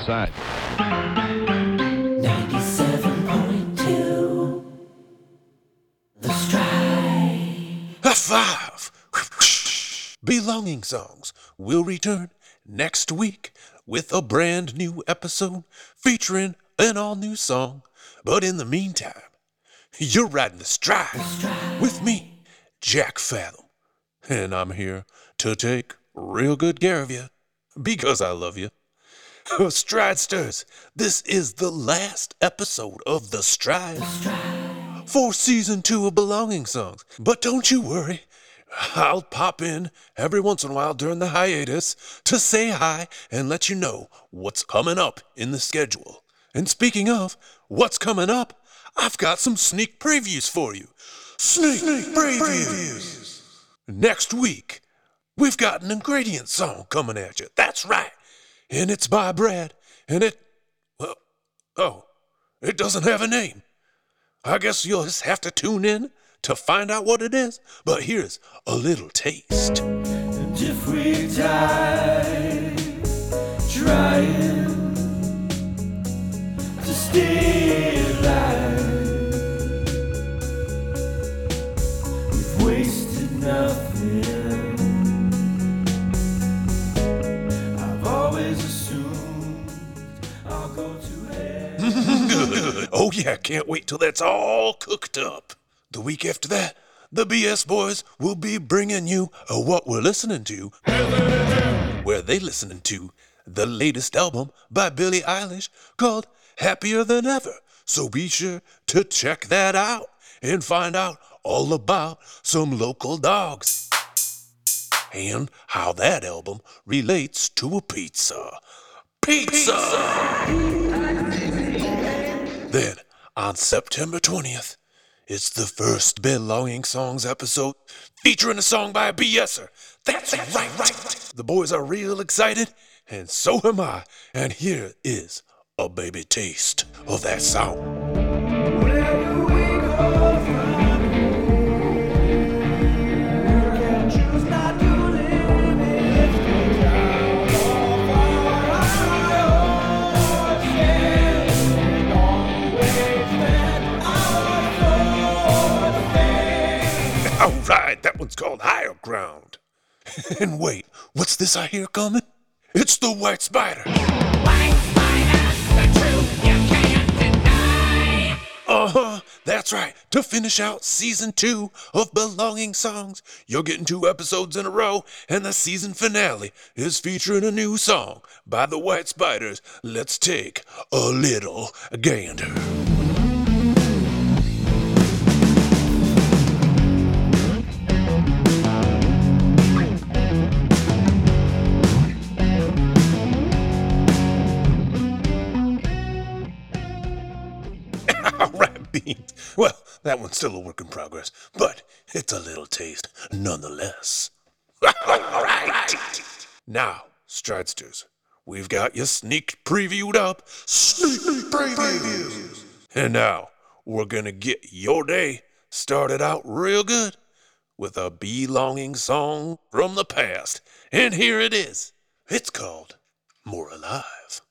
right side. 97.2 The Stride. A five. Belonging Songs will return next week with a brand new episode featuring an all new song. But in the meantime, you're riding the stride with me, Jack Fathom. And I'm here to take real good care of you because I love you. Stridesters, this is the last episode of The Stride for season two of Belonging Songs. But don't you worry, I'll pop in every once in a while during the hiatus to say hi and let you know what's coming up in the schedule. And speaking of what's coming up, I've got some sneak previews for you. Sneak, previews. Next week, we've got an ingredient song coming at you. That's right. And it's by Brad. And it, well, oh, it doesn't have a name. I guess you'll just have to tune in to find out what it is. But here's a little taste. And if we die trying to stay alive, Oh, yeah, can't wait till that's all cooked up. The week after that, the BS Boys will be bringing you What We're Listening To, where they listening to the latest album by Billie Eilish called Happier Than Ever. So be sure to check that out and find out all about some local dogs and how that album relates to a pizza. Pizza! Then, on September 20th, it's the first Belonging Songs episode featuring a song by a BSer. That's right, right. The boys are real excited, and so am I. And here is a baby taste of that song. And wait, what's this I hear coming? It's the White Spider. Uh huh, that's right. To finish out season two of Belonging Songs, you're getting two episodes in a row, and the season finale is featuring a new song by the White Spiders. Let's take a little gander. Well, that one's still a work in progress, but it's a little taste nonetheless. All right. Now, Stridesters, we've got you sneak previewed up. Sneak previews. And now, we're gonna get your day started out real good with a belonging song from the past. And here it is. It's called More Alive.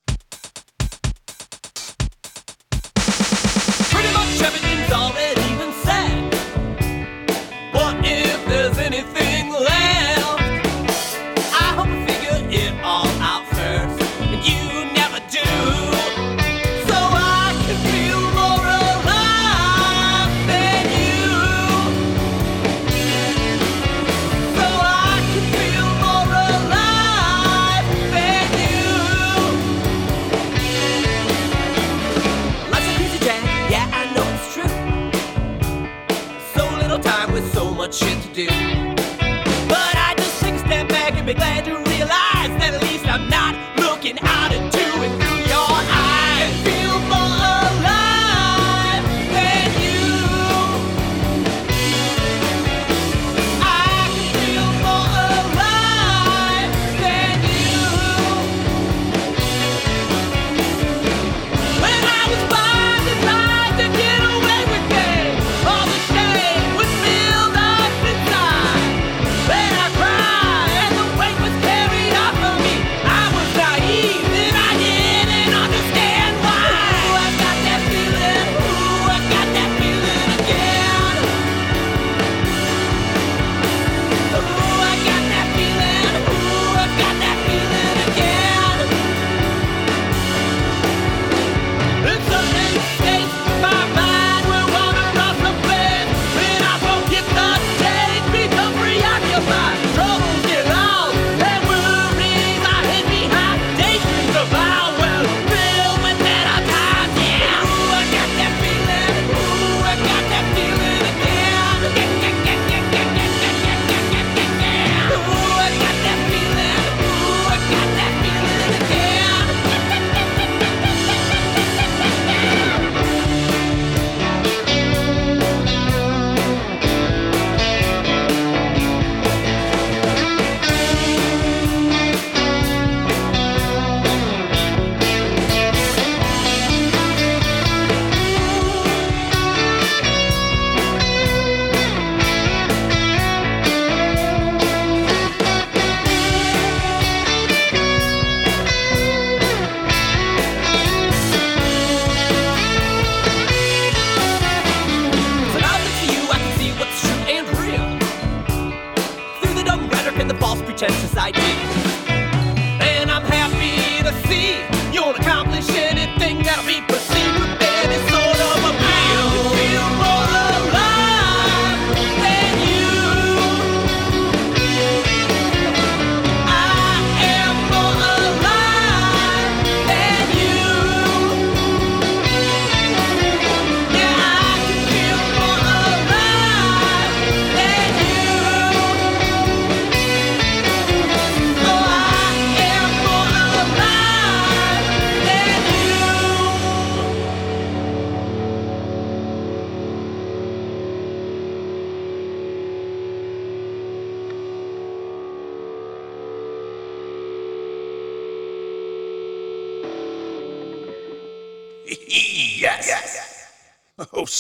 see, you'll accomplish anything that'll be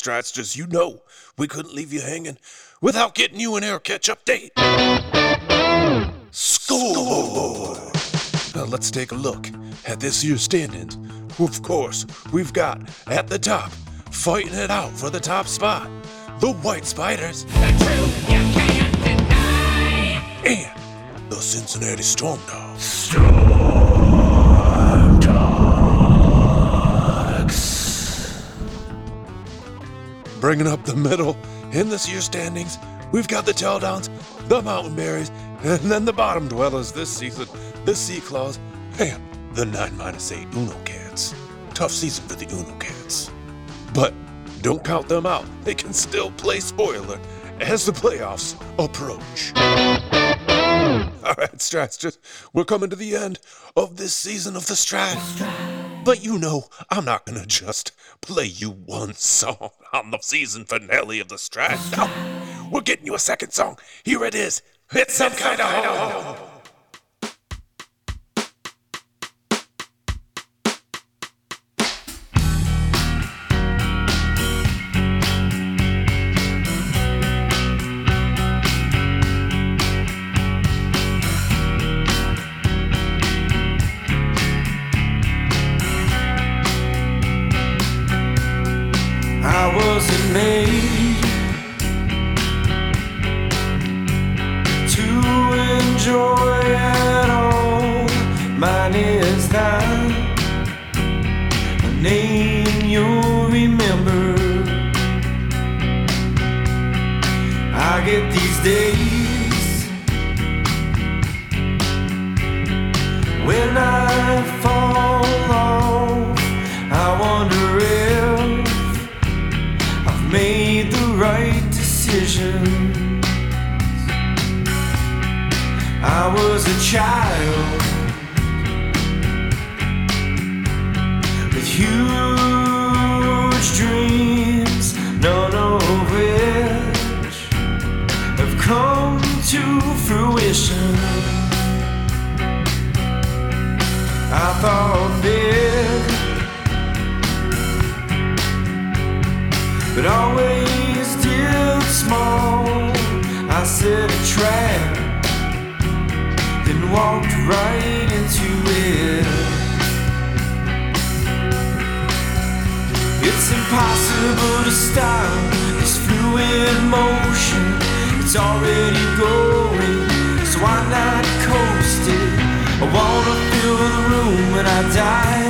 Stridesters, you know, we couldn't leave you hanging without getting you an air catch update. Scoreboard. Now let's take a look at this year's standings. Of course, we've got at the top, fighting it out for the top spot, the White Spiders. The and the Cincinnati Storm Dogs. Bringing up the middle in this year's standings, we've got the Teldowns, the Mountain Berries, and then the bottom dwellers this season, the Sea Claws, and the 9 minus 8 Uno Cats. Tough season for the Uno Cats. But don't count them out, they can still play spoiler as the playoffs approach. All right, Stridesters, we're coming to the end of this season of the Strat. But you know, I'm not gonna just play you one song on the season finale of the Strat. No, we're getting you a second song. Here it is. It's some kind of home. I I these days when I fall off. I wonder if I've made the right decision. I was a child It's impossible to stop this fluid motion. It's already going, so why not coast it? I wanna fill the room when I die.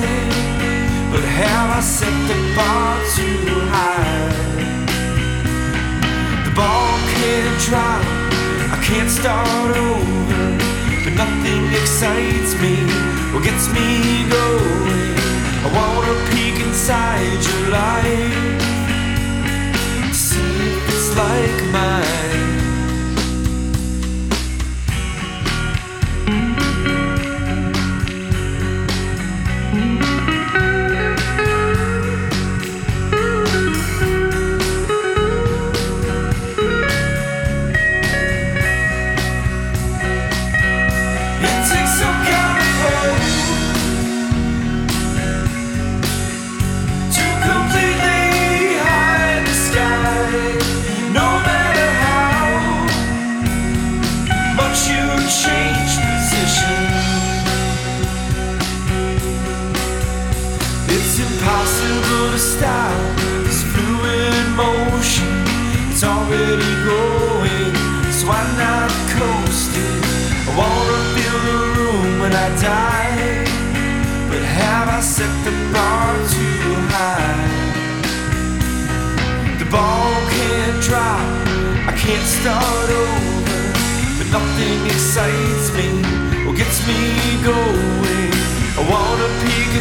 But have I set the bar too high? The ball can't drop, I can't start over. The bar too high? The ball can't drop, I can't start over, but nothing excites me or gets me going. I wanna peek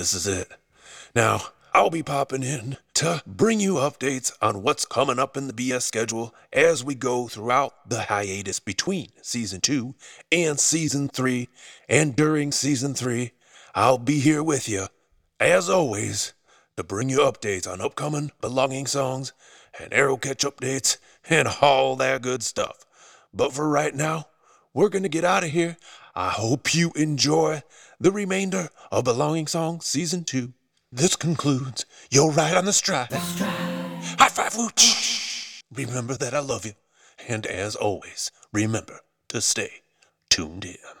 this is it. Now, I'll be popping in to bring you updates on what's coming up in the BS schedule as we go throughout the hiatus between season two and season three. And during season three, I'll be here with you, as always, to bring you updates on upcoming belonging songs and arrow catch updates and all that good stuff. But for right now, we're going to get out of here. I hope you enjoy the remainder of Belonging Song Season 2. This concludes your ride on the stride. High five, wooch. Remember that I love you. And as always, remember to stay tuned in.